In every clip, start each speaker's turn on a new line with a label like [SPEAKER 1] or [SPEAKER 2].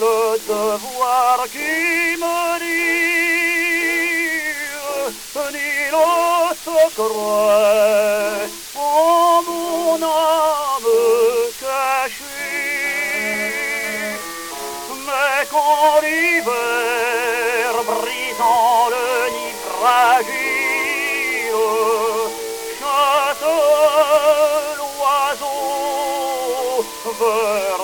[SPEAKER 1] le devoir qui me dit ni le secret en mon âme cachée. Mais quand l'hiver brisant le nid fragile chasse l'oiseau vers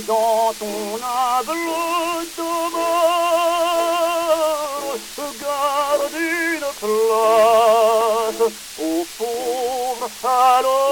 [SPEAKER 1] dans ton humble demeure, garde une place aux pauvres alors